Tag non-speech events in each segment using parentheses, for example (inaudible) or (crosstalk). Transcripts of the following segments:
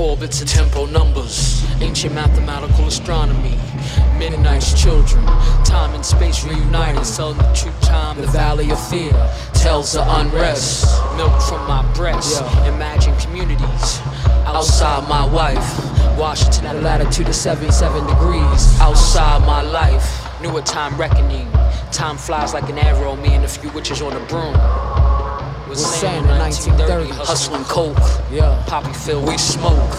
orbits and tempo numbers, ancient mathematical astronomy, midnight's children, time and space reunited, telling the true time. The valley of fear tells the unrest, milk from my breast, imagine communities outside my wife. Washington at a latitude of 77 degrees, outside my life. A time reckoning. Time flies like an arrow, me and a few witches on a broom. Was saying in 1930, hustling coke. Yeah. Poppy field, we smoke.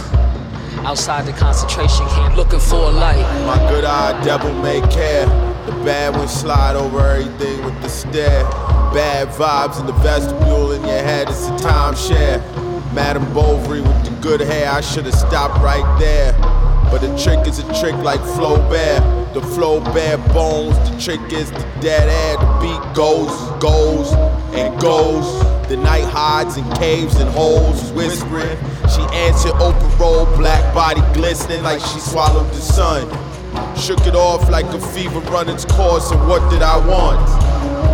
Outside the concentration camp, looking for a light. My good eye devil may care. The bad ones slide over everything with the stare. Bad vibes in the vestibule in your head, it's a timeshare. Madame Bovary with the good hair, I should've stopped right there. But the trick is a trick like Flaubert. The Flaubert bones, the trick is the dead air. The beat goes, goes, and goes. The night hides in caves and holes, whispering. She answered open road, black body glistening like she swallowed the sun. Shook it off like a fever run its course, and what did I want?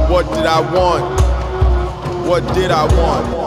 What did I want? What did I want?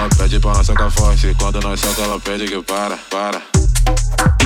Ela pede pra nós socar forte. Quando nós solta, ela pede que para, para.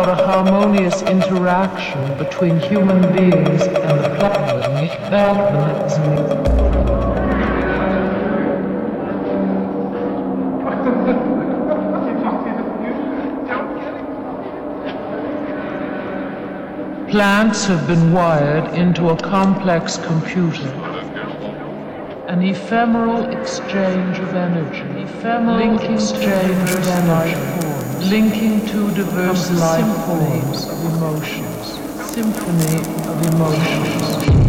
About a harmonious interaction between human beings and the planet. (laughs) Plants have been wired into a complex computer. An ephemeral exchange of energy, linking exchange of energy, linking two diverse life forms of emotions, symphony of emotions.